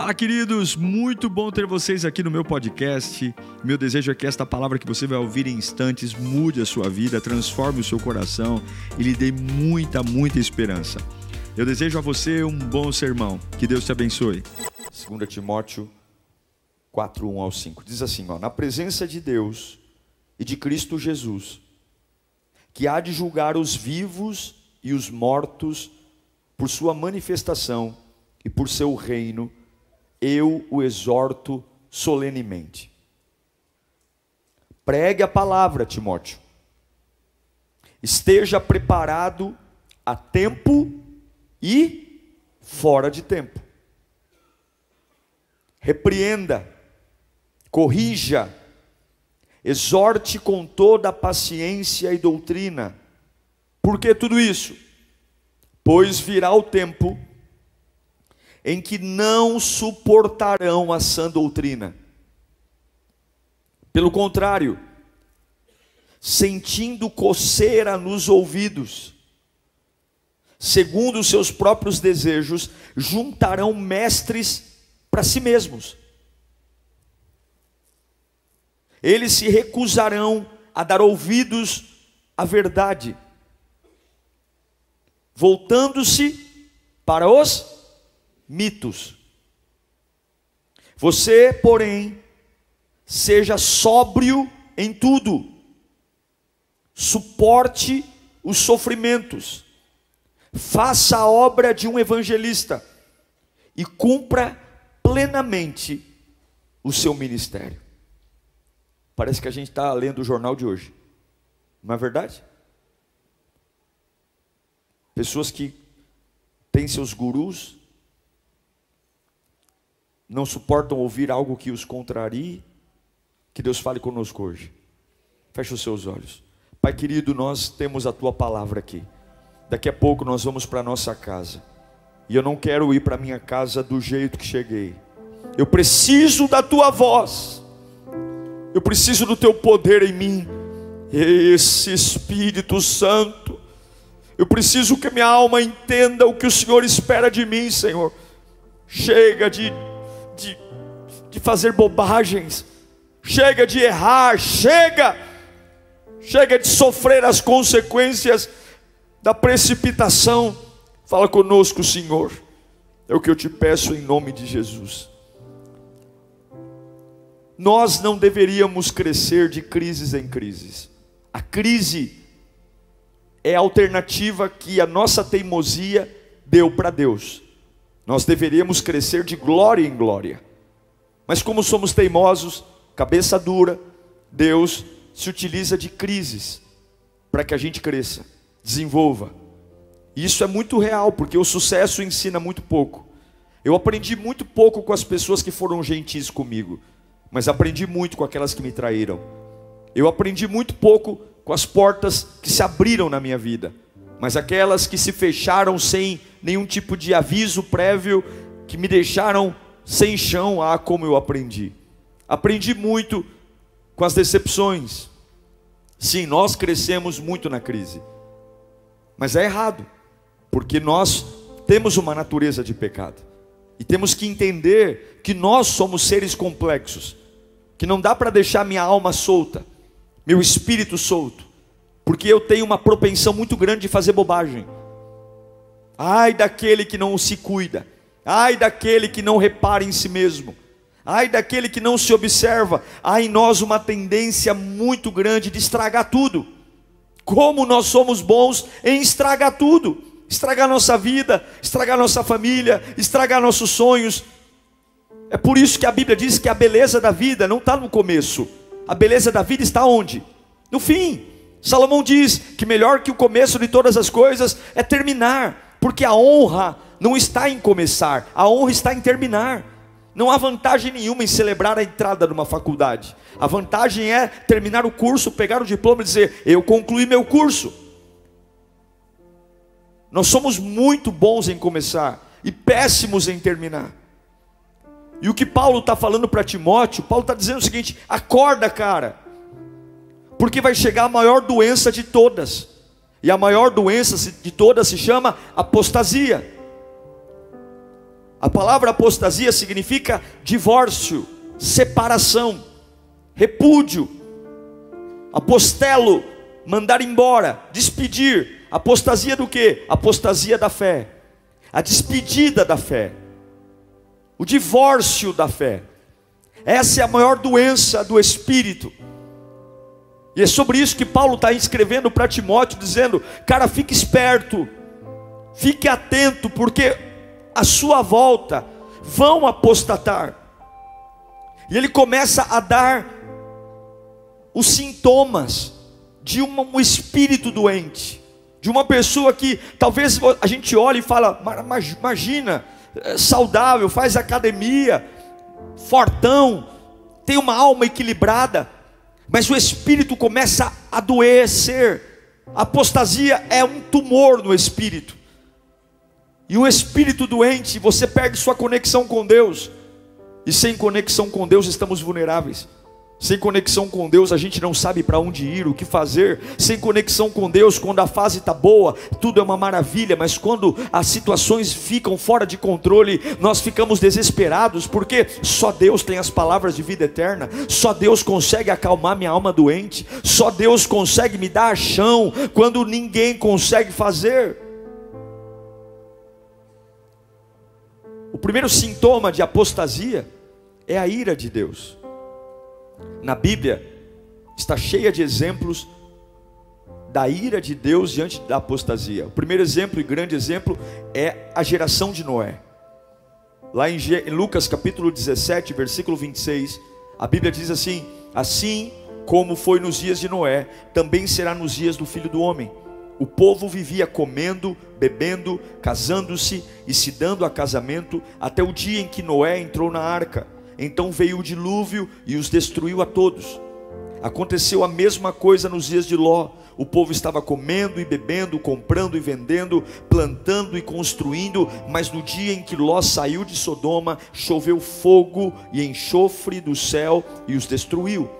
Fala, queridos! Muito bom ter vocês aqui no meu podcast. Meu desejo é que esta palavra que você vai ouvir em instantes mude a sua vida, transforme o seu coração e lhe dê muita, muita esperança. Eu desejo a você um bom sermão. Que Deus te abençoe. 2 Timóteo 4, 1 ao 5. Diz assim: ó, Na presença de Deus e de Cristo Jesus, que há de julgar os vivos e os mortos por sua manifestação e por seu reino eu o exorto solenemente. Pregue a palavra, Timóteo. Esteja preparado a tempo e fora de tempo. Repreenda, corrija, exorte com toda a paciência e doutrina. Por que tudo isso? Pois virá o tempo em que não suportarão a sã doutrina. Pelo contrário, sentindo coceira nos ouvidos, segundo os seus próprios desejos, juntarão mestres para si mesmos. Eles se recusarão a dar ouvidos à verdade, voltando-se para os mitos. Você, porém, seja sóbrio em tudo, suporte os sofrimentos, faça a obra de um evangelista e cumpra plenamente o seu ministério. Parece que a gente está lendo o jornal de hoje, não é verdade? Pessoas que têm seus gurus, não suportam ouvir algo que os contrarie, que Deus fale conosco hoje. Feche os seus olhos. Pai querido, nós temos a tua palavra aqui. Daqui a pouco nós vamos para a nossa casa. E eu não quero ir para minha casa do jeito que cheguei. Eu preciso da tua voz. Eu preciso do teu poder em mim. Esse Espírito Santo. Eu preciso que minha alma entenda o que o Senhor espera de mim, Senhor. Chega de de, de fazer bobagens, chega de errar, chega, chega de sofrer as consequências da precipitação. Fala conosco, Senhor, é o que eu te peço em nome de Jesus. Nós não deveríamos crescer de crises em crises. A crise é a alternativa que a nossa teimosia deu para Deus. Nós deveríamos crescer de glória em glória. Mas como somos teimosos, cabeça dura, Deus se utiliza de crises para que a gente cresça, desenvolva. E isso é muito real, porque o sucesso ensina muito pouco. Eu aprendi muito pouco com as pessoas que foram gentis comigo, mas aprendi muito com aquelas que me traíram. Eu aprendi muito pouco com as portas que se abriram na minha vida, mas aquelas que se fecharam sem nenhum tipo de aviso prévio, que me deixaram sem chão, ah, como eu aprendi. Aprendi muito com as decepções. Sim, nós crescemos muito na crise, mas é errado, porque nós temos uma natureza de pecado e temos que entender que nós somos seres complexos, que não dá para deixar minha alma solta, meu espírito solto porque eu tenho uma propensão muito grande de fazer bobagem. Ai daquele que não se cuida, ai daquele que não repara em si mesmo, ai daquele que não se observa. Há em nós uma tendência muito grande de estragar tudo. Como nós somos bons em estragar tudo, estragar nossa vida, estragar nossa família, estragar nossos sonhos. É por isso que a Bíblia diz que a beleza da vida não está no começo, a beleza da vida está onde? No fim. Salomão diz que melhor que o começo de todas as coisas é terminar, porque a honra não está em começar, a honra está em terminar. Não há vantagem nenhuma em celebrar a entrada numa faculdade. A vantagem é terminar o curso, pegar o diploma e dizer: Eu concluí meu curso. Nós somos muito bons em começar e péssimos em terminar. E o que Paulo está falando para Timóteo, Paulo está dizendo o seguinte: acorda, cara porque vai chegar a maior doença de todas, e a maior doença de todas se chama apostasia. A palavra apostasia significa divórcio, separação, repúdio. Apostelo, mandar embora, despedir. Apostasia do que? Apostasia da fé. A despedida da fé. O divórcio da fé. Essa é a maior doença do espírito. E é sobre isso que Paulo está escrevendo para Timóteo, dizendo: Cara, fique esperto, fique atento, porque a sua volta vão apostatar. E ele começa a dar os sintomas de um espírito doente, de uma pessoa que talvez a gente olhe e fala, imagina, é saudável, faz academia, fortão, tem uma alma equilibrada, mas o espírito começa a adoecer. Apostasia é um tumor no espírito. E um espírito doente, você perde sua conexão com Deus. E sem conexão com Deus estamos vulneráveis. Sem conexão com Deus, a gente não sabe para onde ir, o que fazer. Sem conexão com Deus, quando a fase está boa, tudo é uma maravilha, mas quando as situações ficam fora de controle, nós ficamos desesperados, porque só Deus tem as palavras de vida eterna, só Deus consegue acalmar minha alma doente, só Deus consegue me dar chão quando ninguém consegue fazer. O primeiro sintoma de apostasia é a ira de Deus na Bíblia está cheia de exemplos da ira de Deus diante da apostasia. O primeiro exemplo e grande exemplo é a geração de Noé. Lá em Lucas capítulo 17, versículo 26, a Bíblia diz assim: Assim como foi nos dias de Noé, também será nos dias do filho do homem. O povo vivia comendo, bebendo, casando-se e se dando a casamento, até o dia em que Noé entrou na arca então veio o dilúvio e os destruiu a todos. Aconteceu a mesma coisa nos dias de Ló. O povo estava comendo e bebendo, comprando e vendendo, plantando e construindo, mas no dia em que Ló saiu de Sodoma, choveu fogo e enxofre do céu e os destruiu.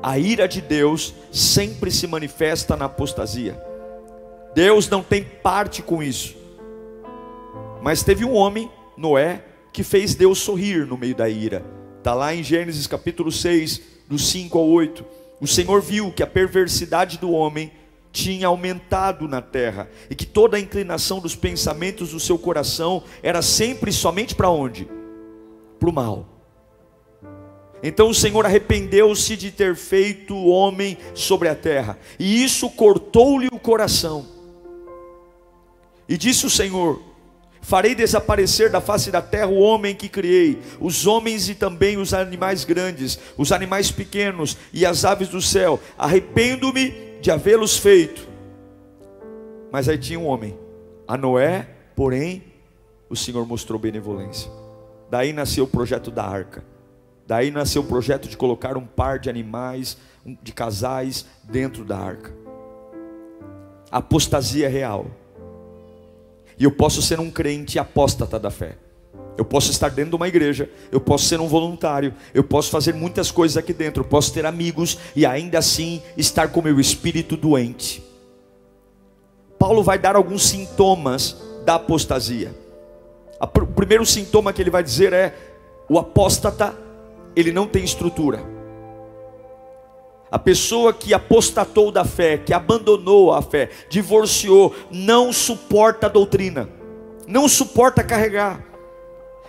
A ira de Deus sempre se manifesta na apostasia. Deus não tem parte com isso. Mas teve um homem, Noé, que fez Deus sorrir no meio da ira. Está lá em Gênesis capítulo 6, dos 5 ao 8. O Senhor viu que a perversidade do homem tinha aumentado na terra e que toda a inclinação dos pensamentos do seu coração era sempre somente para onde? Para o mal. Então o Senhor arrependeu-se de ter feito o homem sobre a terra, e isso cortou-lhe o coração. E disse o Senhor: Farei desaparecer da face da terra o homem que criei, os homens e também os animais grandes, os animais pequenos e as aves do céu. Arrependo-me de havê-los feito. Mas aí tinha um homem, a Noé, porém, o Senhor mostrou benevolência. Daí nasceu o projeto da arca. Daí nasceu o projeto de colocar um par de animais, de casais dentro da arca. apostasia real e eu posso ser um crente apóstata da fé. Eu posso estar dentro de uma igreja, eu posso ser um voluntário, eu posso fazer muitas coisas aqui dentro, eu posso ter amigos e ainda assim estar com meu espírito doente. Paulo vai dar alguns sintomas da apostasia. O primeiro sintoma que ele vai dizer é: o apóstata, ele não tem estrutura. A pessoa que apostatou da fé, que abandonou a fé, divorciou, não suporta a doutrina, não suporta carregar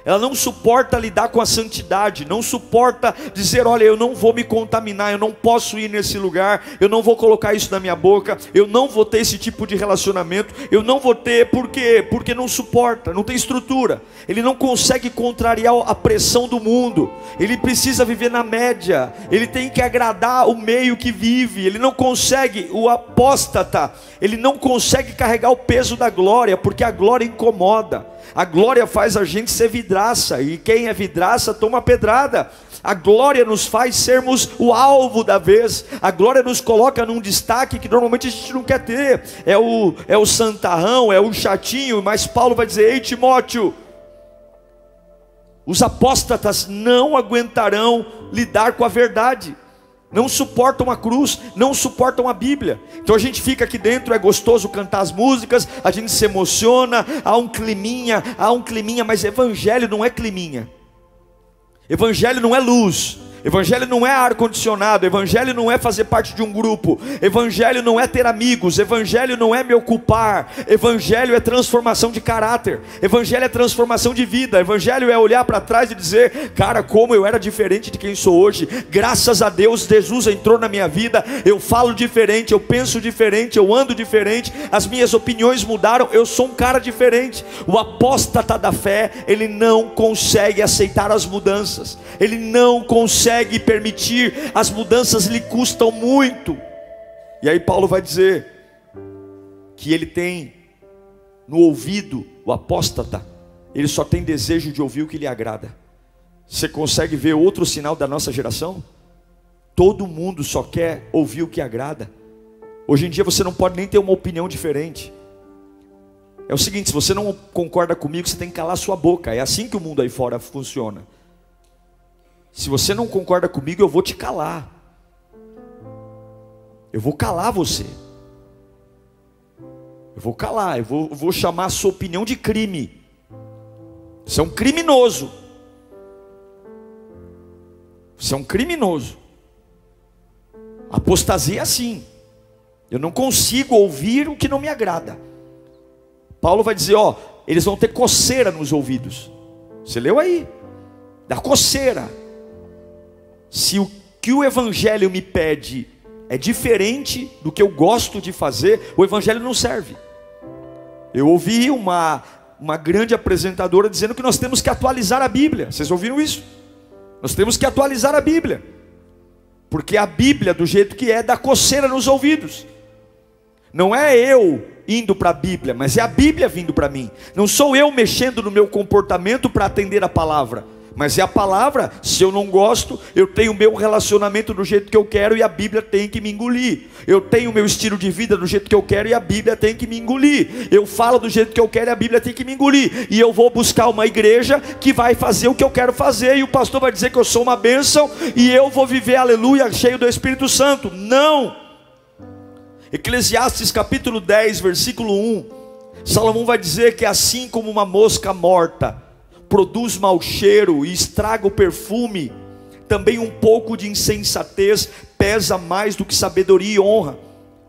ela não suporta lidar com a santidade, não suporta dizer: olha, eu não vou me contaminar, eu não posso ir nesse lugar, eu não vou colocar isso na minha boca, eu não vou ter esse tipo de relacionamento, eu não vou ter, por quê? Porque não suporta, não tem estrutura, ele não consegue contrariar a pressão do mundo, ele precisa viver na média, ele tem que agradar o meio que vive, ele não consegue, o apóstata, ele não consegue carregar o peso da glória, porque a glória incomoda. A glória faz a gente ser vidraça, e quem é vidraça toma pedrada. A glória nos faz sermos o alvo da vez. A glória nos coloca num destaque que normalmente a gente não quer ter. É o, é o santarrão, é o chatinho, mas Paulo vai dizer: Ei, Timóteo, os apóstatas não aguentarão lidar com a verdade. Não suportam a cruz, não suportam a Bíblia. Então a gente fica aqui dentro, é gostoso cantar as músicas, a gente se emociona, há um climinha, há um climinha, mas evangelho não é climinha. Evangelho não é luz. Evangelho não é ar-condicionado, evangelho não é fazer parte de um grupo, evangelho não é ter amigos, evangelho não é me ocupar, evangelho é transformação de caráter, evangelho é transformação de vida, evangelho é olhar para trás e dizer, cara, como eu era diferente de quem sou hoje, graças a Deus, Jesus entrou na minha vida, eu falo diferente, eu penso diferente, eu ando diferente, as minhas opiniões mudaram, eu sou um cara diferente. O apóstata da fé, ele não consegue aceitar as mudanças, ele não consegue consegue permitir, as mudanças lhe custam muito. E aí Paulo vai dizer que ele tem no ouvido o apóstata, ele só tem desejo de ouvir o que lhe agrada. Você consegue ver outro sinal da nossa geração? Todo mundo só quer ouvir o que agrada. Hoje em dia você não pode nem ter uma opinião diferente. É o seguinte, se você não concorda comigo, você tem que calar sua boca. É assim que o mundo aí fora funciona. Se você não concorda comigo, eu vou te calar. Eu vou calar você. Eu vou calar, eu vou, eu vou chamar a sua opinião de crime. Você é um criminoso. Você é um criminoso. Apostasia é assim. Eu não consigo ouvir o que não me agrada. Paulo vai dizer, ó, eles vão ter coceira nos ouvidos. Você leu aí? Da coceira. Se o que o Evangelho me pede é diferente do que eu gosto de fazer, o Evangelho não serve. Eu ouvi uma, uma grande apresentadora dizendo que nós temos que atualizar a Bíblia. Vocês ouviram isso? Nós temos que atualizar a Bíblia. Porque a Bíblia, do jeito que é, dá coceira nos ouvidos. Não é eu indo para a Bíblia, mas é a Bíblia vindo para mim. Não sou eu mexendo no meu comportamento para atender a palavra. Mas é a palavra, se eu não gosto, eu tenho o meu relacionamento do jeito que eu quero e a Bíblia tem que me engolir. Eu tenho o meu estilo de vida do jeito que eu quero e a Bíblia tem que me engolir. Eu falo do jeito que eu quero e a Bíblia tem que me engolir. E eu vou buscar uma igreja que vai fazer o que eu quero fazer e o pastor vai dizer que eu sou uma bênção e eu vou viver, aleluia, cheio do Espírito Santo. Não! Eclesiastes capítulo 10, versículo 1. Salomão vai dizer que assim como uma mosca morta, produz mau cheiro e estraga o perfume, também um pouco de insensatez pesa mais do que sabedoria e honra.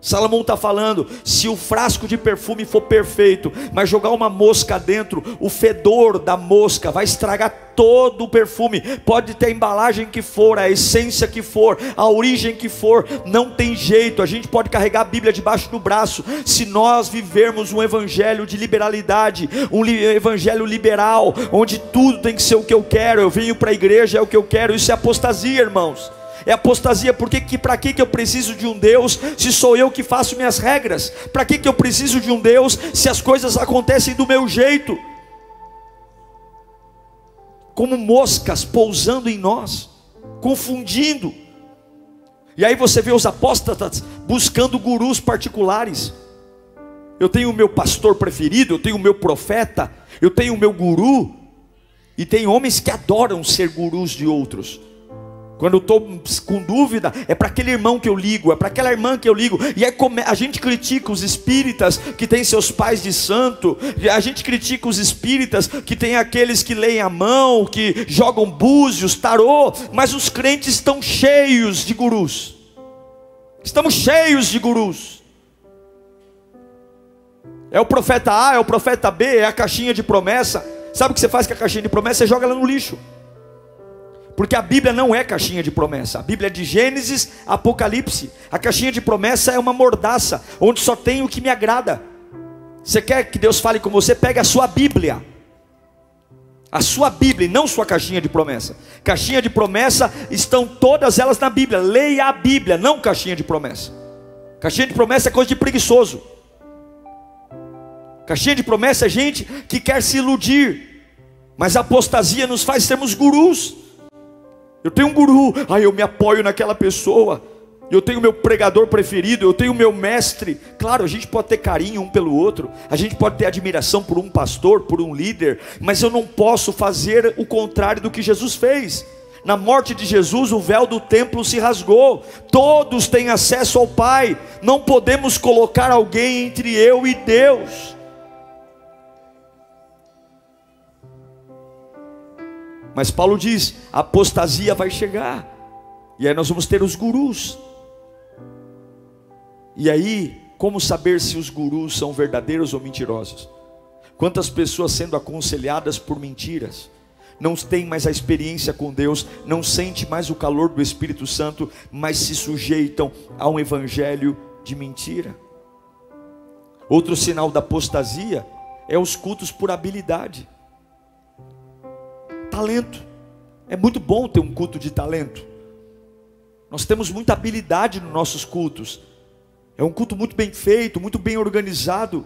Salomão está falando: se o frasco de perfume for perfeito, mas jogar uma mosca dentro, o fedor da mosca vai estragar todo o perfume. Pode ter a embalagem que for, a essência que for, a origem que for, não tem jeito. A gente pode carregar a Bíblia debaixo do braço. Se nós vivermos um evangelho de liberalidade, um evangelho liberal, onde tudo tem que ser o que eu quero, eu venho para a igreja, é o que eu quero, isso é apostasia, irmãos. É apostasia, porque que, para que, que eu preciso de um Deus se sou eu que faço minhas regras? Para que, que eu preciso de um Deus se as coisas acontecem do meu jeito? Como moscas pousando em nós, confundindo. E aí você vê os apóstatas buscando gurus particulares. Eu tenho o meu pastor preferido, eu tenho o meu profeta, eu tenho o meu guru. E tem homens que adoram ser gurus de outros. Quando eu estou com dúvida, é para aquele irmão que eu ligo, é para aquela irmã que eu ligo. E aí a gente critica os espíritas que têm seus pais de santo, a gente critica os espíritas que têm aqueles que leem a mão, que jogam búzios, tarô, mas os crentes estão cheios de gurus. Estamos cheios de gurus. É o profeta A, é o profeta B, é a caixinha de promessa. Sabe o que você faz com a caixinha de promessa? Você joga ela no lixo. Porque a Bíblia não é caixinha de promessa. A Bíblia é de Gênesis, Apocalipse. A caixinha de promessa é uma mordaça, onde só tem o que me agrada. Você quer que Deus fale com você? Pega a sua Bíblia. A sua Bíblia e não sua caixinha de promessa. Caixinha de promessa estão todas elas na Bíblia. Leia a Bíblia, não caixinha de promessa. Caixinha de promessa é coisa de preguiçoso. Caixinha de promessa é gente que quer se iludir. Mas a apostasia nos faz sermos gurus. Eu tenho um guru, aí eu me apoio naquela pessoa. Eu tenho meu pregador preferido, eu tenho meu mestre. Claro, a gente pode ter carinho um pelo outro, a gente pode ter admiração por um pastor, por um líder, mas eu não posso fazer o contrário do que Jesus fez. Na morte de Jesus, o véu do templo se rasgou. Todos têm acesso ao Pai. Não podemos colocar alguém entre eu e Deus. Mas Paulo diz: a apostasia vai chegar. E aí nós vamos ter os gurus. E aí, como saber se os gurus são verdadeiros ou mentirosos? Quantas pessoas sendo aconselhadas por mentiras? não tem mais a experiência com Deus, não sente mais o calor do Espírito Santo, mas se sujeitam a um evangelho de mentira. Outro sinal da apostasia é os cultos por habilidade. Talento. É muito bom ter um culto de talento. Nós temos muita habilidade nos nossos cultos. É um culto muito bem feito, muito bem organizado.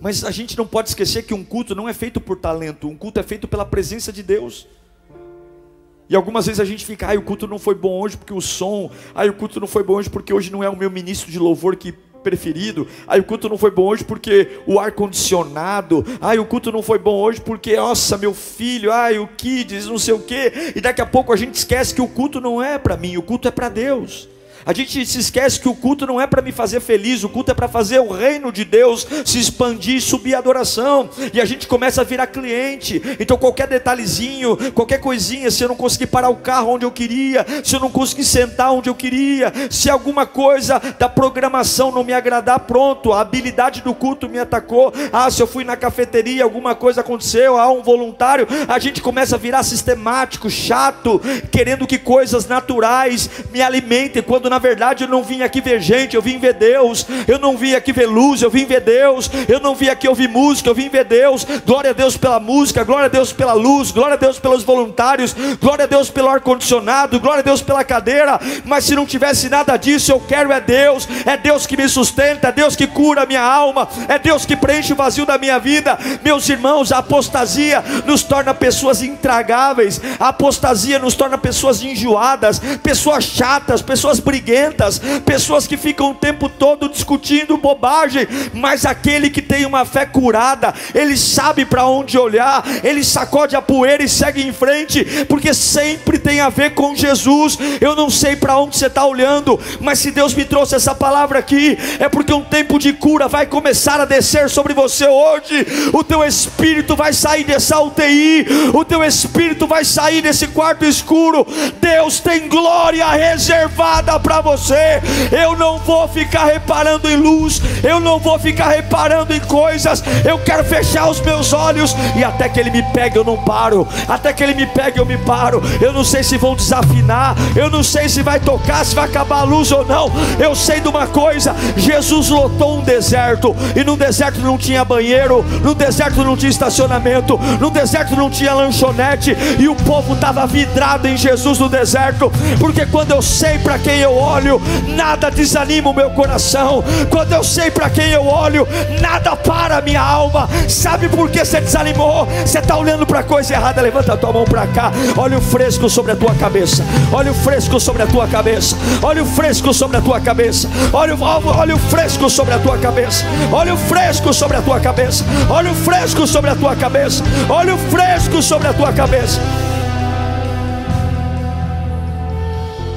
Mas a gente não pode esquecer que um culto não é feito por talento, um culto é feito pela presença de Deus. E algumas vezes a gente fica, ai, o culto não foi bom hoje porque o som, ai, o culto não foi bom hoje porque hoje não é o meu ministro de louvor que preferido. Ai, o culto não foi bom hoje porque o ar condicionado. Ai, o culto não foi bom hoje porque, nossa, meu filho, ai, o kids, não sei o quê. E daqui a pouco a gente esquece que o culto não é para mim, o culto é para Deus. A gente se esquece que o culto não é para me fazer feliz, o culto é para fazer o reino de Deus se expandir e subir a adoração. E a gente começa a virar cliente. Então qualquer detalhezinho, qualquer coisinha, se eu não conseguir parar o carro onde eu queria, se eu não conseguir sentar onde eu queria, se alguma coisa da programação não me agradar, pronto, a habilidade do culto me atacou. Ah, se eu fui na cafeteria, alguma coisa aconteceu, há um voluntário, a gente começa a virar sistemático, chato, querendo que coisas naturais me alimentem, quando na na verdade eu não vim aqui ver gente, eu vim ver Deus. Eu não vim aqui ver luz, eu vim ver Deus. Eu não vim aqui ouvir música, eu vim ver Deus. Glória a Deus pela música, glória a Deus pela luz, glória a Deus pelos voluntários, glória a Deus pelo ar-condicionado, glória a Deus pela cadeira. Mas se não tivesse nada disso, eu quero é Deus, é Deus que me sustenta, é Deus que cura a minha alma, é Deus que preenche o vazio da minha vida. Meus irmãos, a apostasia nos torna pessoas intragáveis, a apostasia nos torna pessoas enjoadas, pessoas chatas, pessoas brigadas briguentas, pessoas que ficam o tempo todo discutindo bobagem, mas aquele que tem uma fé curada, ele sabe para onde olhar, ele sacode a poeira e segue em frente, porque sempre tem a ver com Jesus. Eu não sei para onde você está olhando, mas se Deus me trouxe essa palavra aqui, é porque um tempo de cura vai começar a descer sobre você hoje. O teu espírito vai sair dessa UTI, o teu espírito vai sair desse quarto escuro. Deus tem glória reservada para você. Eu não vou ficar reparando em luz, eu não vou ficar reparando em coisas. Eu quero fechar os meus olhos e até que ele me pegue eu não paro. Até que ele me pegue eu me paro. Eu não sei se vão desafinar, eu não sei se vai tocar, se vai acabar a luz ou não. Eu sei de uma coisa: Jesus lotou um deserto e no deserto não tinha banheiro, no deserto não tinha estacionamento, no deserto não tinha lanchonete e o povo estava vidrado em Jesus no deserto, porque quando eu sei para quem eu olho, nada desanima o meu coração. Quando eu sei para quem eu olho, nada para a minha alma. Sabe por que você desanimou? Você está olhando para coisa errada. Levanta a tua mão para cá. Olha o fresco sobre a tua cabeça. Olha o fresco sobre a tua cabeça. Olha o fresco sobre a tua cabeça. Olha o, olha o fresco sobre a tua cabeça. Olha o fresco sobre a tua cabeça. Olha o fresco sobre a tua cabeça. Olha o fresco sobre a tua cabeça.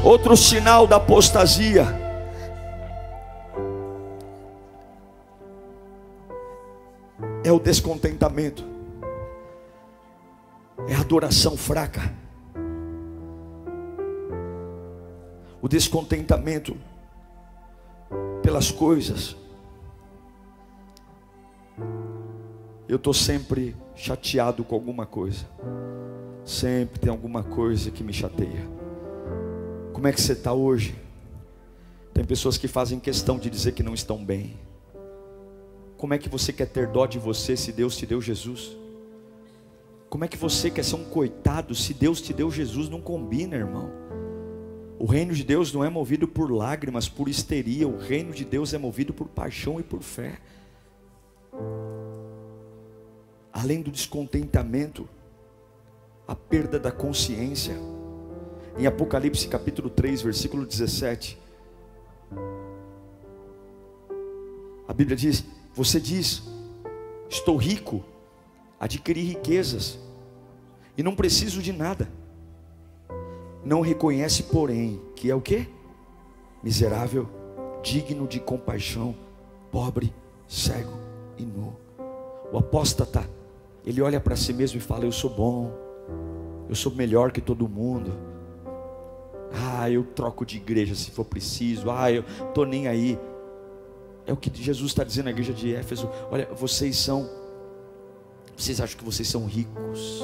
Outro sinal da apostasia. É o descontentamento. É a adoração fraca. O descontentamento pelas coisas. Eu estou sempre chateado com alguma coisa. Sempre tem alguma coisa que me chateia. Como é que você está hoje? Tem pessoas que fazem questão de dizer que não estão bem. Como é que você quer ter dó de você se Deus te deu Jesus? Como é que você quer ser um coitado se Deus te deu Jesus? Não combina, irmão. O reino de Deus não é movido por lágrimas, por histeria. O reino de Deus é movido por paixão e por fé. Além do descontentamento, a perda da consciência em Apocalipse capítulo 3, versículo 17. A Bíblia diz: Você diz, estou rico, adquiri riquezas, e não preciso de nada. Não reconhece, porém, que é o que? Miserável, digno de compaixão, pobre, cego e nu. O apóstata, ele olha para si mesmo e fala: Eu sou bom, eu sou melhor que todo mundo. Ah, eu troco de igreja se for preciso. Ah, eu tô nem aí. É o que Jesus está dizendo na igreja de Éfeso. Olha, vocês são, vocês acham que vocês são ricos,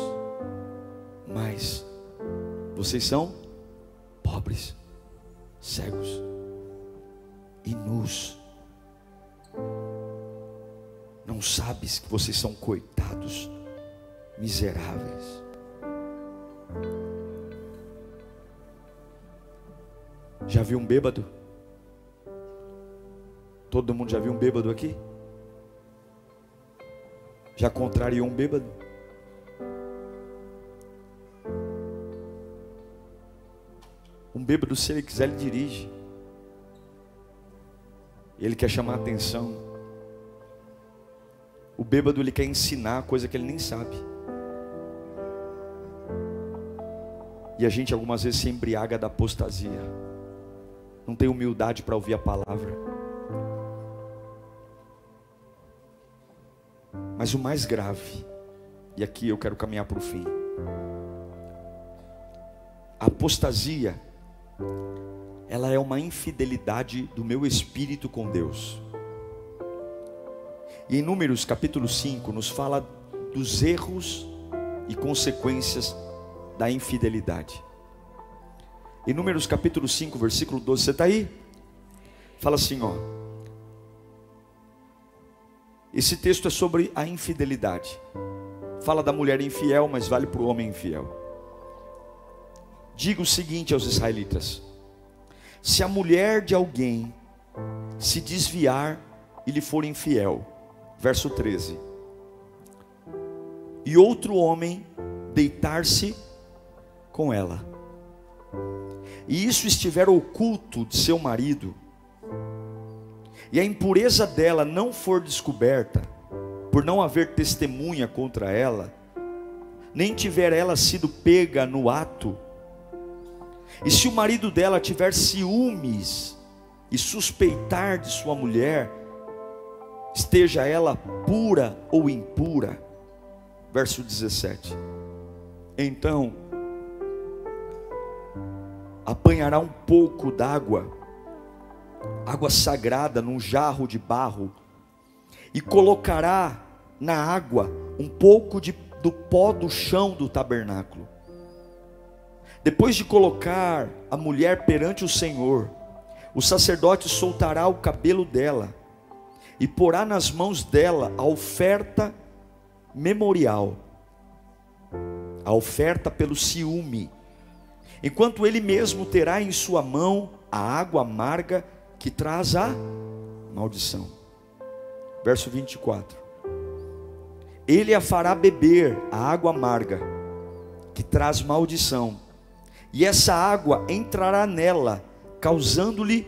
mas vocês são pobres, cegos e nus. Não sabes que vocês são coitados, miseráveis. Já viu um bêbado? Todo mundo já viu um bêbado aqui? Já contrariou um bêbado? Um bêbado, se ele quiser, ele dirige. Ele quer chamar a atenção. O bêbado, ele quer ensinar coisa que ele nem sabe. E a gente algumas vezes se embriaga da apostasia. Não tem humildade para ouvir a palavra. Mas o mais grave, e aqui eu quero caminhar para o fim. A apostasia, ela é uma infidelidade do meu espírito com Deus. E em Números capítulo 5 nos fala dos erros e consequências da infidelidade. Em Números capítulo 5, versículo 12, você está aí? Fala assim, ó. Esse texto é sobre a infidelidade. Fala da mulher infiel, mas vale para o homem infiel. Diga o seguinte aos israelitas: se a mulher de alguém se desviar e lhe for infiel, verso 13, e outro homem deitar-se com ela, e isso estiver oculto de seu marido, e a impureza dela não for descoberta, por não haver testemunha contra ela, nem tiver ela sido pega no ato, e se o marido dela tiver ciúmes e suspeitar de sua mulher, esteja ela pura ou impura. Verso 17. Então, apanhará um pouco d'água, água sagrada, num jarro de barro, e colocará na água um pouco de, do pó do chão do tabernáculo. Depois de colocar a mulher perante o Senhor, o sacerdote soltará o cabelo dela e porá nas mãos dela a oferta memorial, a oferta pelo ciúme, enquanto ele mesmo terá em sua mão a água amarga que traz a maldição. Verso 24: Ele a fará beber a água amarga que traz maldição e essa água entrará nela, causando-lhe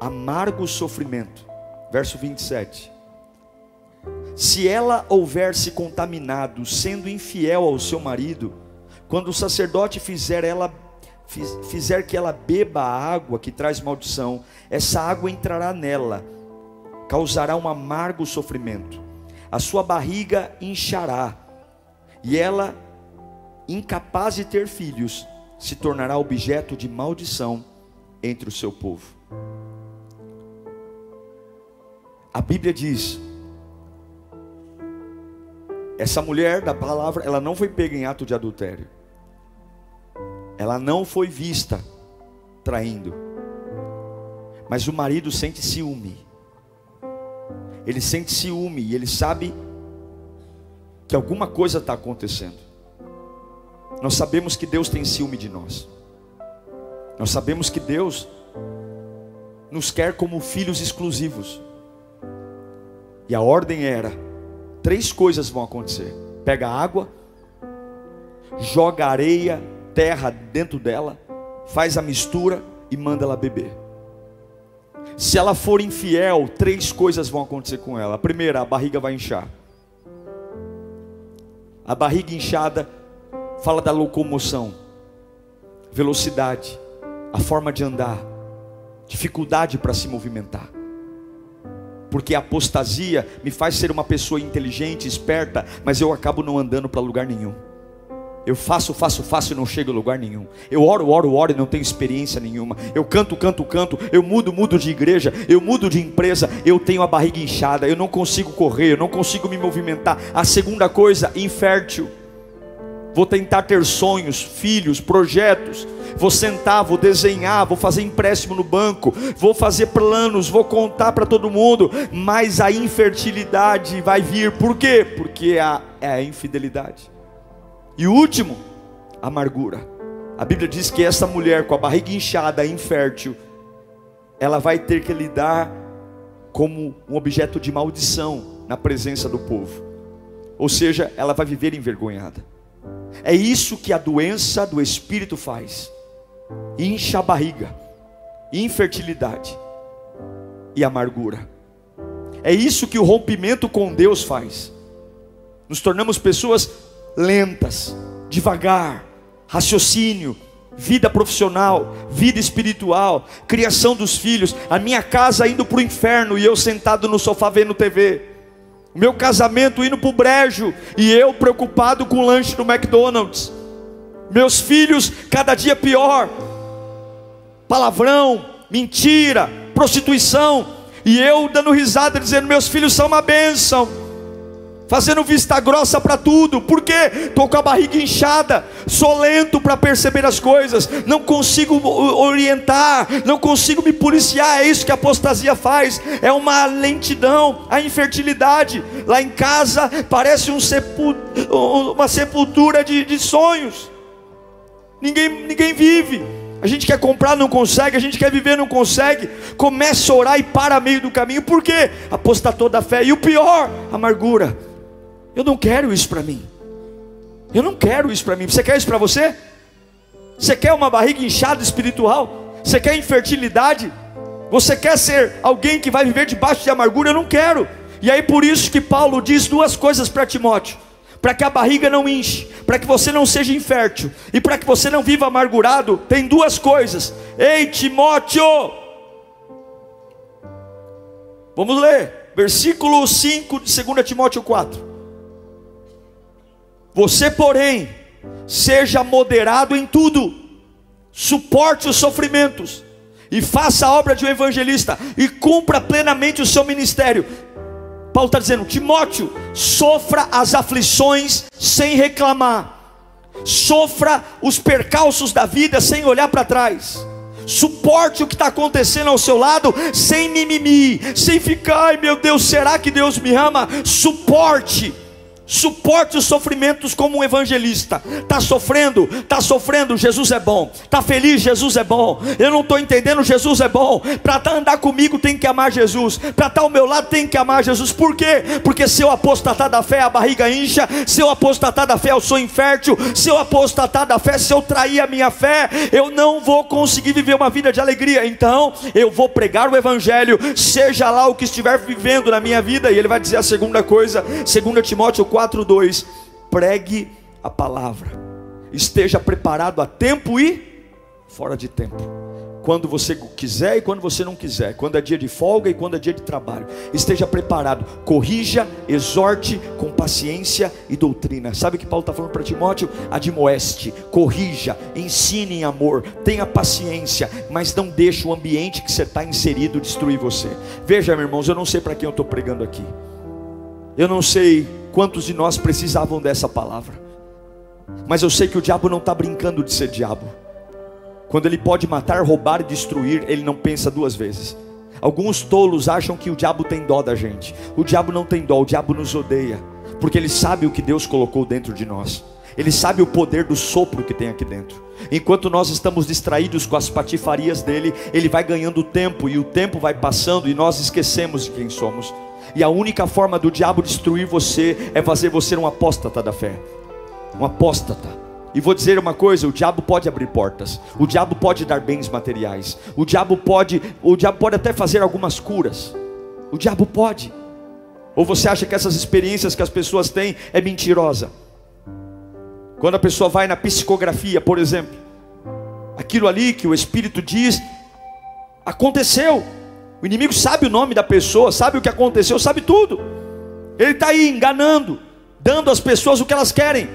amargo sofrimento. Verso 27. Se ela houver se contaminado, sendo infiel ao seu marido, quando o sacerdote fizer ela fizer que ela beba a água que traz maldição, essa água entrará nela, causará um amargo sofrimento. A sua barriga inchará, e ela, incapaz de ter filhos, se tornará objeto de maldição entre o seu povo. A Bíblia diz: essa mulher da palavra, ela não foi pega em ato de adultério, ela não foi vista traindo, mas o marido sente ciúme, ele sente ciúme e ele sabe que alguma coisa está acontecendo. Nós sabemos que Deus tem ciúme de nós. Nós sabemos que Deus nos quer como filhos exclusivos. E a ordem era: três coisas vão acontecer: pega água, joga areia, terra dentro dela, faz a mistura e manda ela beber. Se ela for infiel, três coisas vão acontecer com ela. A primeira, a barriga vai inchar. A barriga inchada fala da locomoção. velocidade, a forma de andar, dificuldade para se movimentar. Porque a apostasia me faz ser uma pessoa inteligente, esperta, mas eu acabo não andando para lugar nenhum. Eu faço, faço, faço e não chego a lugar nenhum. Eu oro, oro, oro e não tenho experiência nenhuma. Eu canto, canto, canto. Eu mudo, mudo de igreja. Eu mudo de empresa. Eu tenho a barriga inchada. Eu não consigo correr. Eu não consigo me movimentar. A segunda coisa, infértil. Vou tentar ter sonhos, filhos, projetos. Vou sentar, vou desenhar, vou fazer empréstimo no banco, vou fazer planos, vou contar para todo mundo, mas a infertilidade vai vir. Por quê? Porque é a, é a infidelidade. E o último, amargura. A Bíblia diz que essa mulher com a barriga inchada, infértil, ela vai ter que lidar como um objeto de maldição na presença do povo. Ou seja, ela vai viver envergonhada. É isso que a doença do espírito faz. Incha a barriga, infertilidade e amargura. É isso que o rompimento com Deus faz. Nos tornamos pessoas lentas, devagar, raciocínio, vida profissional, vida espiritual, criação dos filhos, a minha casa indo para o inferno e eu sentado no sofá vendo TV, o meu casamento indo para o brejo e eu preocupado com o lanche do McDonald's, meus filhos cada dia pior, palavrão, mentira, prostituição, e eu dando risada dizendo: meus filhos são uma bênção fazendo vista grossa para tudo, porque estou com a barriga inchada, sou lento para perceber as coisas, não consigo orientar, não consigo me policiar. É isso que a apostasia faz, é uma lentidão, a infertilidade. Lá em casa parece um sepul... uma sepultura de, de sonhos, ninguém, ninguém vive. A gente quer comprar, não consegue. A gente quer viver, não consegue. Começa a orar e para meio do caminho. Por quê? Apostatou da fé. E o pior, amargura. Eu não quero isso para mim. Eu não quero isso para mim. Você quer isso para você? Você quer uma barriga inchada espiritual? Você quer infertilidade? Você quer ser alguém que vai viver debaixo de amargura? Eu não quero. E aí por isso que Paulo diz duas coisas para Timóteo: para que a barriga não enche, para que você não seja infértil e para que você não viva amargurado, tem duas coisas. Ei, Timóteo! Vamos ler, versículo 5 de 2 Timóteo 4. Você, porém, seja moderado em tudo, suporte os sofrimentos, e faça a obra de um evangelista, e cumpra plenamente o seu ministério. Paulo está dizendo: Timóteo, sofra as aflições sem reclamar, sofra os percalços da vida sem olhar para trás. Suporte o que está acontecendo ao seu lado sem mimimi, sem ficar, ai meu Deus, será que Deus me ama? Suporte, Suporte os sofrimentos como um evangelista. Está sofrendo, está sofrendo, Jesus é bom. Está feliz, Jesus é bom. Eu não estou entendendo, Jesus é bom. Para tá andar comigo tem que amar Jesus. Para estar tá ao meu lado tem que amar Jesus. Por quê? Porque se eu apostatar da fé, a barriga incha. Se eu apostatar da fé, eu sou infértil. Se eu apostatar da fé, se eu trair a minha fé, eu não vou conseguir viver uma vida de alegria. Então, eu vou pregar o evangelho, seja lá o que estiver vivendo na minha vida. E ele vai dizer a segunda coisa, 2 Timóteo 4 4:2, pregue a palavra. Esteja preparado a tempo e fora de tempo. Quando você quiser e quando você não quiser, quando é dia de folga e quando é dia de trabalho, esteja preparado, corrija, exorte com paciência e doutrina. Sabe o que Paulo está falando para Timóteo? Admoeste, corrija, ensine em amor, tenha paciência, mas não deixe o ambiente que você está inserido destruir você. Veja, meus irmãos, eu não sei para quem eu estou pregando aqui, eu não sei Quantos de nós precisavam dessa palavra? Mas eu sei que o diabo não está brincando de ser diabo. Quando ele pode matar, roubar e destruir, ele não pensa duas vezes. Alguns tolos acham que o diabo tem dó da gente. O diabo não tem dó, o diabo nos odeia, porque ele sabe o que Deus colocou dentro de nós. Ele sabe o poder do sopro que tem aqui dentro. Enquanto nós estamos distraídos com as patifarias dele, ele vai ganhando tempo e o tempo vai passando e nós esquecemos de quem somos. E a única forma do diabo destruir você é fazer você um apóstata da fé. Um apóstata. E vou dizer uma coisa, o diabo pode abrir portas. O diabo pode dar bens materiais. O diabo pode, o diabo pode até fazer algumas curas. O diabo pode. Ou você acha que essas experiências que as pessoas têm é mentirosa? Quando a pessoa vai na psicografia, por exemplo, aquilo ali que o Espírito diz, aconteceu. O inimigo sabe o nome da pessoa, sabe o que aconteceu, sabe tudo. Ele está aí enganando, dando às pessoas o que elas querem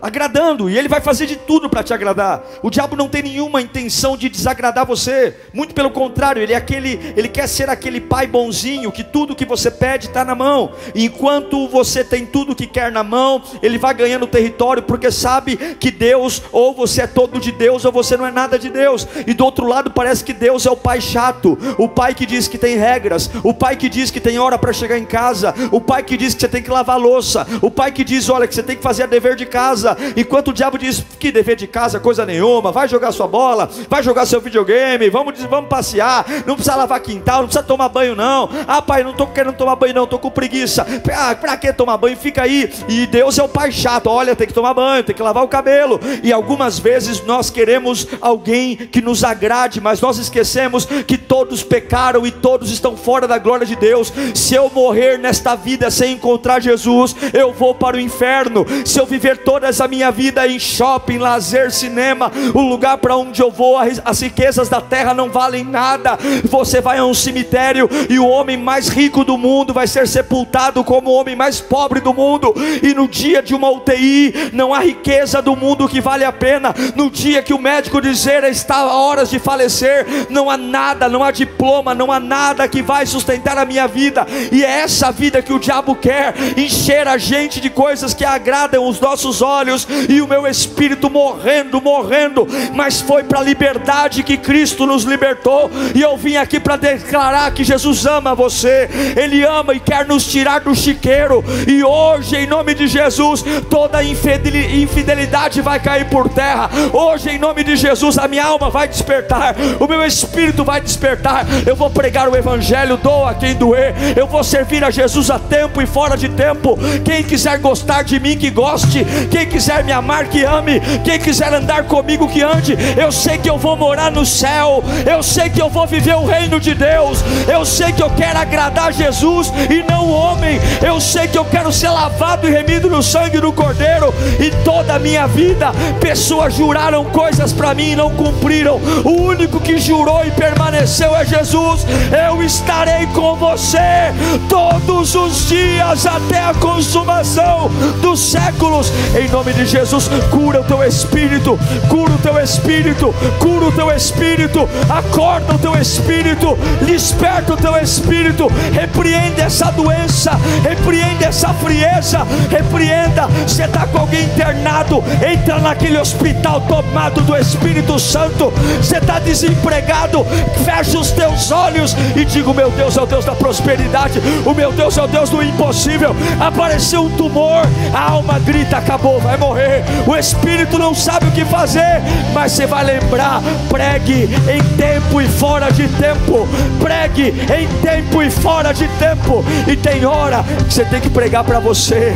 agradando, e ele vai fazer de tudo para te agradar. O diabo não tem nenhuma intenção de desagradar você, muito pelo contrário, ele é aquele, ele quer ser aquele pai bonzinho que tudo que você pede está na mão. E enquanto você tem tudo que quer na mão, ele vai ganhando território porque sabe que Deus ou você é todo de Deus ou você não é nada de Deus. E do outro lado parece que Deus é o pai chato, o pai que diz que tem regras, o pai que diz que tem hora para chegar em casa, o pai que diz que você tem que lavar louça, o pai que diz, olha, que você tem que fazer a dever de casa casa, enquanto o diabo diz que dever de casa coisa nenhuma, vai jogar sua bola, vai jogar seu videogame, vamos, vamos passear, não precisa lavar quintal, não precisa tomar banho não. Ah, pai, não estou querendo tomar banho não, estou com preguiça. Ah, para que tomar banho? Fica aí. E Deus é o pai chato, olha, tem que tomar banho, tem que lavar o cabelo. E algumas vezes nós queremos alguém que nos agrade, mas nós esquecemos que todos pecaram e todos estão fora da glória de Deus. Se eu morrer nesta vida sem encontrar Jesus, eu vou para o inferno. Se eu viver todas a minha vida em shopping, lazer, cinema, o lugar para onde eu vou, as riquezas da terra não valem nada. Você vai a um cemitério e o homem mais rico do mundo vai ser sepultado como o homem mais pobre do mundo. E no dia de uma UTI, não há riqueza do mundo que vale a pena. No dia que o médico dizer está a horas de falecer, não há nada, não há diploma, não há nada que vai sustentar a minha vida. E é essa vida que o diabo quer encher a gente de coisas que agradam os nossos olhos olhos e o meu espírito morrendo, morrendo, mas foi para a liberdade que Cristo nos libertou. E eu vim aqui para declarar que Jesus ama você, Ele ama e quer nos tirar do chiqueiro. E hoje, em nome de Jesus, toda infidelidade vai cair por terra. Hoje, em nome de Jesus, a minha alma vai despertar, o meu espírito vai despertar. Eu vou pregar o Evangelho, doa quem doer. Eu vou servir a Jesus a tempo e fora de tempo. Quem quiser gostar de mim, que goste. Quem quiser me amar, que ame. Quem quiser andar comigo, que ande. Eu sei que eu vou morar no céu. Eu sei que eu vou viver o reino de Deus. Eu sei que eu quero agradar Jesus e não o homem. Eu sei que eu quero ser lavado e remido no sangue do Cordeiro. E toda a minha vida, pessoas juraram coisas para mim e não cumpriram. O único que jurou e permaneceu é Jesus. Eu estarei com você todos os dias até a consumação dos séculos. Em nome nome de Jesus, cura o teu espírito, cura o teu espírito, cura o teu espírito, acorda o teu espírito, desperta o teu espírito, repreende essa doença, repreende essa frieza, repreenda. Você está com alguém internado, entra naquele hospital tomado do Espírito Santo. Você está desempregado, fecha os teus olhos e diga: Meu Deus é o Deus da prosperidade, o meu Deus é o Deus do impossível. Apareceu um tumor, a alma grita: Acabou, vai vai morrer. O espírito não sabe o que fazer, mas você vai lembrar: pregue em tempo e fora de tempo. Pregue em tempo e fora de tempo. E tem hora que você tem que pregar para você.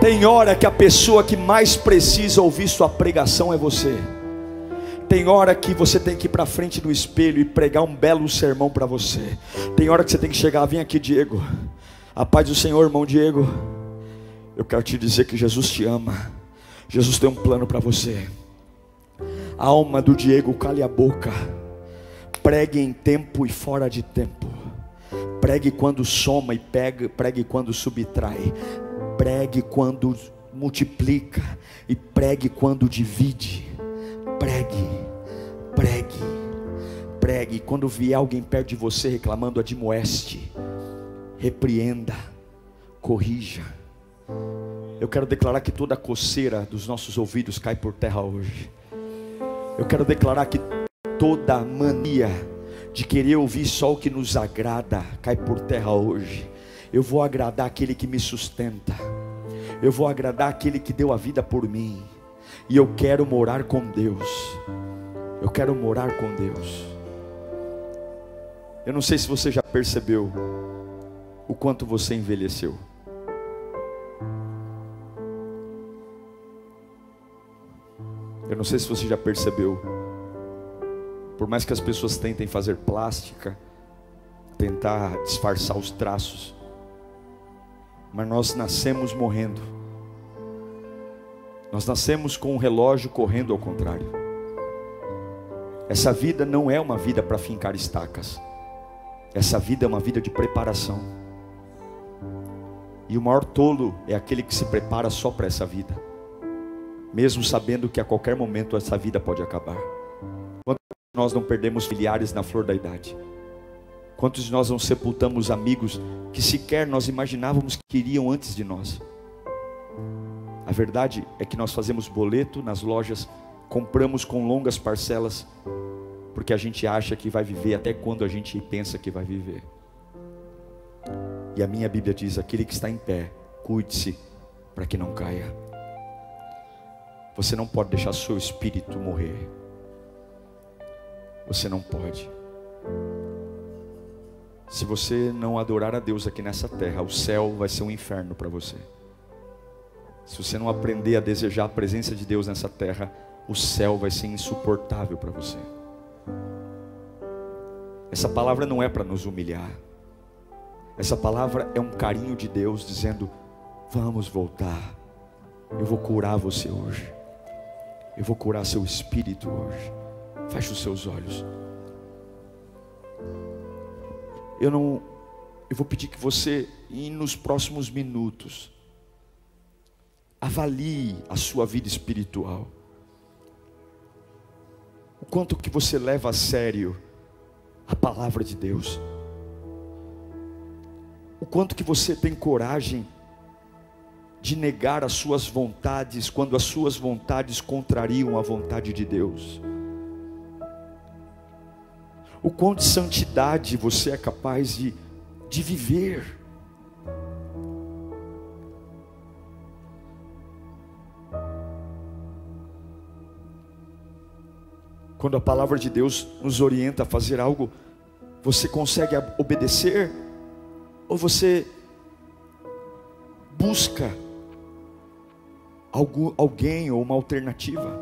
Tem hora que a pessoa que mais precisa ouvir sua pregação é você. Tem hora que você tem que ir para frente do espelho e pregar um belo sermão para você. Tem hora que você tem que chegar, vem aqui, Diego. A paz do Senhor, irmão Diego. Eu quero te dizer que Jesus te ama. Jesus tem um plano para você. A alma do Diego, cale a boca. Pregue em tempo e fora de tempo. Pregue quando soma e pegue, pregue quando subtrai. Pregue quando multiplica e pregue quando divide. Pregue, pregue, pregue. Quando vier alguém perto de você reclamando, admoeste, repreenda, corrija eu quero declarar que toda coceira dos nossos ouvidos cai por terra hoje. Eu quero declarar que toda mania de querer ouvir só o que nos agrada cai por terra hoje. Eu vou agradar aquele que me sustenta. Eu vou agradar aquele que deu a vida por mim. E eu quero morar com Deus. Eu quero morar com Deus. Eu não sei se você já percebeu o quanto você envelheceu. Eu não sei se você já percebeu. Por mais que as pessoas tentem fazer plástica, tentar disfarçar os traços, mas nós nascemos morrendo. Nós nascemos com um relógio correndo ao contrário. Essa vida não é uma vida para fincar estacas. Essa vida é uma vida de preparação. E o maior tolo é aquele que se prepara só para essa vida, mesmo sabendo que a qualquer momento essa vida pode acabar. Quantos de nós não perdemos familiares na flor da idade? Quantos de nós não sepultamos amigos que sequer nós imaginávamos que iriam antes de nós? A verdade é que nós fazemos boleto nas lojas, compramos com longas parcelas, porque a gente acha que vai viver até quando a gente pensa que vai viver. E a minha Bíblia diz: aquele que está em pé, cuide-se para que não caia. Você não pode deixar seu espírito morrer. Você não pode. Se você não adorar a Deus aqui nessa terra, o céu vai ser um inferno para você. Se você não aprender a desejar a presença de Deus nessa terra, o céu vai ser insuportável para você. Essa palavra não é para nos humilhar. Essa palavra é um carinho de Deus dizendo: Vamos voltar. Eu vou curar você hoje. Eu vou curar seu espírito hoje. Feche os seus olhos. Eu não. Eu vou pedir que você, nos próximos minutos, avalie a sua vida espiritual. O quanto que você leva a sério a palavra de Deus. O quanto que você tem coragem de negar as suas vontades quando as suas vontades contrariam a vontade de Deus. O quanto de santidade você é capaz de, de viver. Quando a palavra de Deus nos orienta a fazer algo, você consegue obedecer? Ou você busca algo, alguém ou uma alternativa?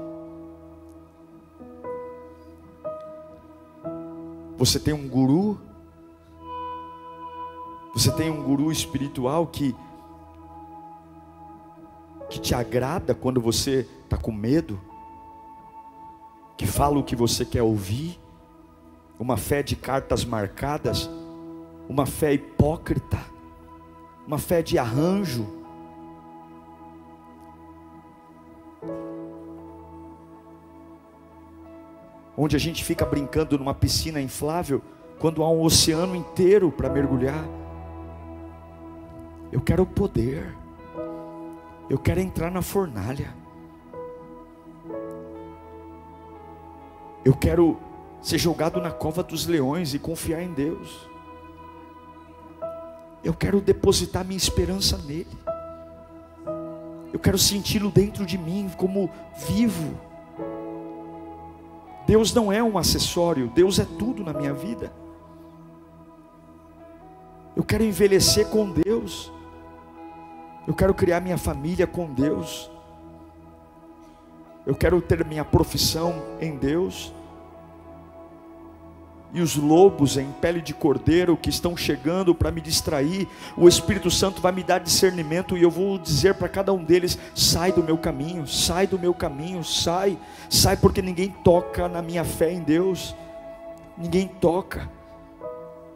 Você tem um guru? Você tem um guru espiritual que que te agrada quando você está com medo? que fala o que você quer ouvir, uma fé de cartas marcadas, uma fé hipócrita, uma fé de arranjo. Onde a gente fica brincando numa piscina inflável, quando há um oceano inteiro para mergulhar. Eu quero poder, eu quero entrar na fornalha. Eu quero ser jogado na cova dos leões e confiar em Deus. Eu quero depositar minha esperança nele. Eu quero senti-lo dentro de mim como vivo. Deus não é um acessório, Deus é tudo na minha vida. Eu quero envelhecer com Deus. Eu quero criar minha família com Deus. Eu quero ter minha profissão em Deus. E os lobos em pele de cordeiro que estão chegando para me distrair, o Espírito Santo vai me dar discernimento e eu vou dizer para cada um deles: sai do meu caminho, sai do meu caminho, sai, sai, porque ninguém toca na minha fé em Deus, ninguém toca.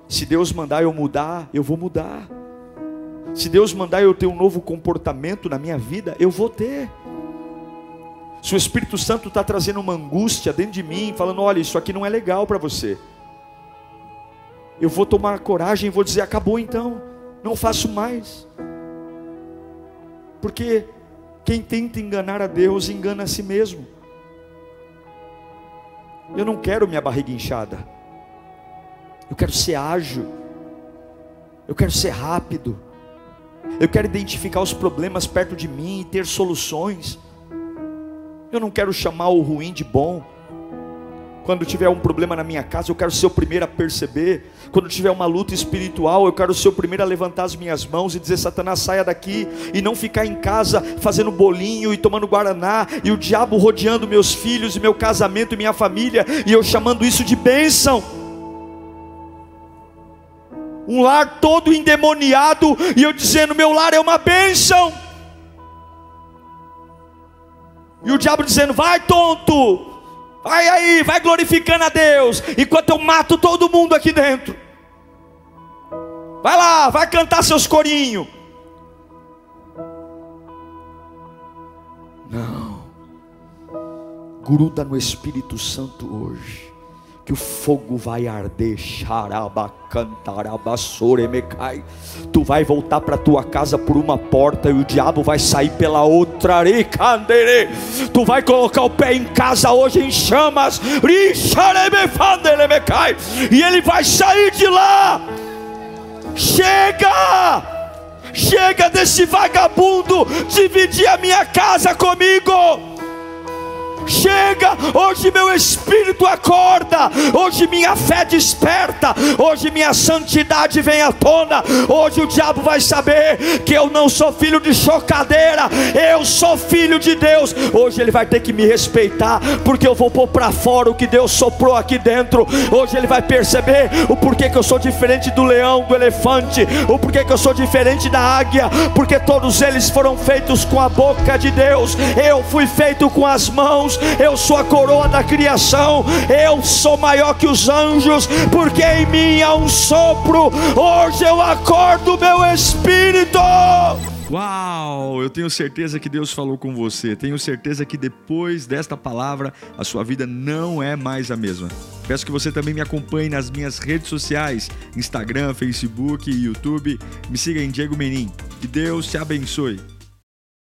Se Deus mandar eu mudar, eu vou mudar. Se Deus mandar eu ter um novo comportamento na minha vida, eu vou ter. Se o Espírito Santo está trazendo uma angústia dentro de mim, falando: olha, isso aqui não é legal para você. Eu vou tomar coragem e vou dizer: acabou então, não faço mais. Porque quem tenta enganar a Deus engana a si mesmo. Eu não quero minha barriga inchada. Eu quero ser ágil. Eu quero ser rápido. Eu quero identificar os problemas perto de mim e ter soluções. Eu não quero chamar o ruim de bom. Quando tiver um problema na minha casa, eu quero ser o primeiro a perceber. Quando tiver uma luta espiritual, eu quero ser o primeiro a levantar as minhas mãos e dizer: Satanás, saia daqui. E não ficar em casa fazendo bolinho e tomando guaraná. E o diabo rodeando meus filhos e meu casamento e minha família. E eu chamando isso de bênção. Um lar todo endemoniado. E eu dizendo: Meu lar é uma bênção. E o diabo dizendo: Vai, tonto, vai aí, vai glorificando a Deus, enquanto eu mato todo mundo aqui dentro. Vai lá, vai cantar seus corinhos. Não, gruda no Espírito Santo hoje que o fogo vai arder, xarabacantarabassoremecai. Tu vai voltar para tua casa por uma porta e o diabo vai sair pela outra. Tu vai colocar o pé em casa hoje em chamas, e ele vai sair de lá. Chega! Chega desse vagabundo dividir a minha casa comigo. Chega, hoje meu espírito acorda, hoje minha fé desperta, hoje minha santidade vem à tona. Hoje o diabo vai saber que eu não sou filho de chocadeira, eu sou filho de Deus. Hoje ele vai ter que me respeitar, porque eu vou pôr para fora o que Deus soprou aqui dentro. Hoje ele vai perceber o porquê que eu sou diferente do leão, do elefante, o porquê que eu sou diferente da águia, porque todos eles foram feitos com a boca de Deus, eu fui feito com as mãos eu sou a coroa da criação, eu sou maior que os anjos, porque em mim há um sopro. Hoje eu acordo meu espírito. Uau! Eu tenho certeza que Deus falou com você. Tenho certeza que depois desta palavra a sua vida não é mais a mesma. Peço que você também me acompanhe nas minhas redes sociais: Instagram, Facebook YouTube. Me siga em Diego Menin. Que Deus te abençoe.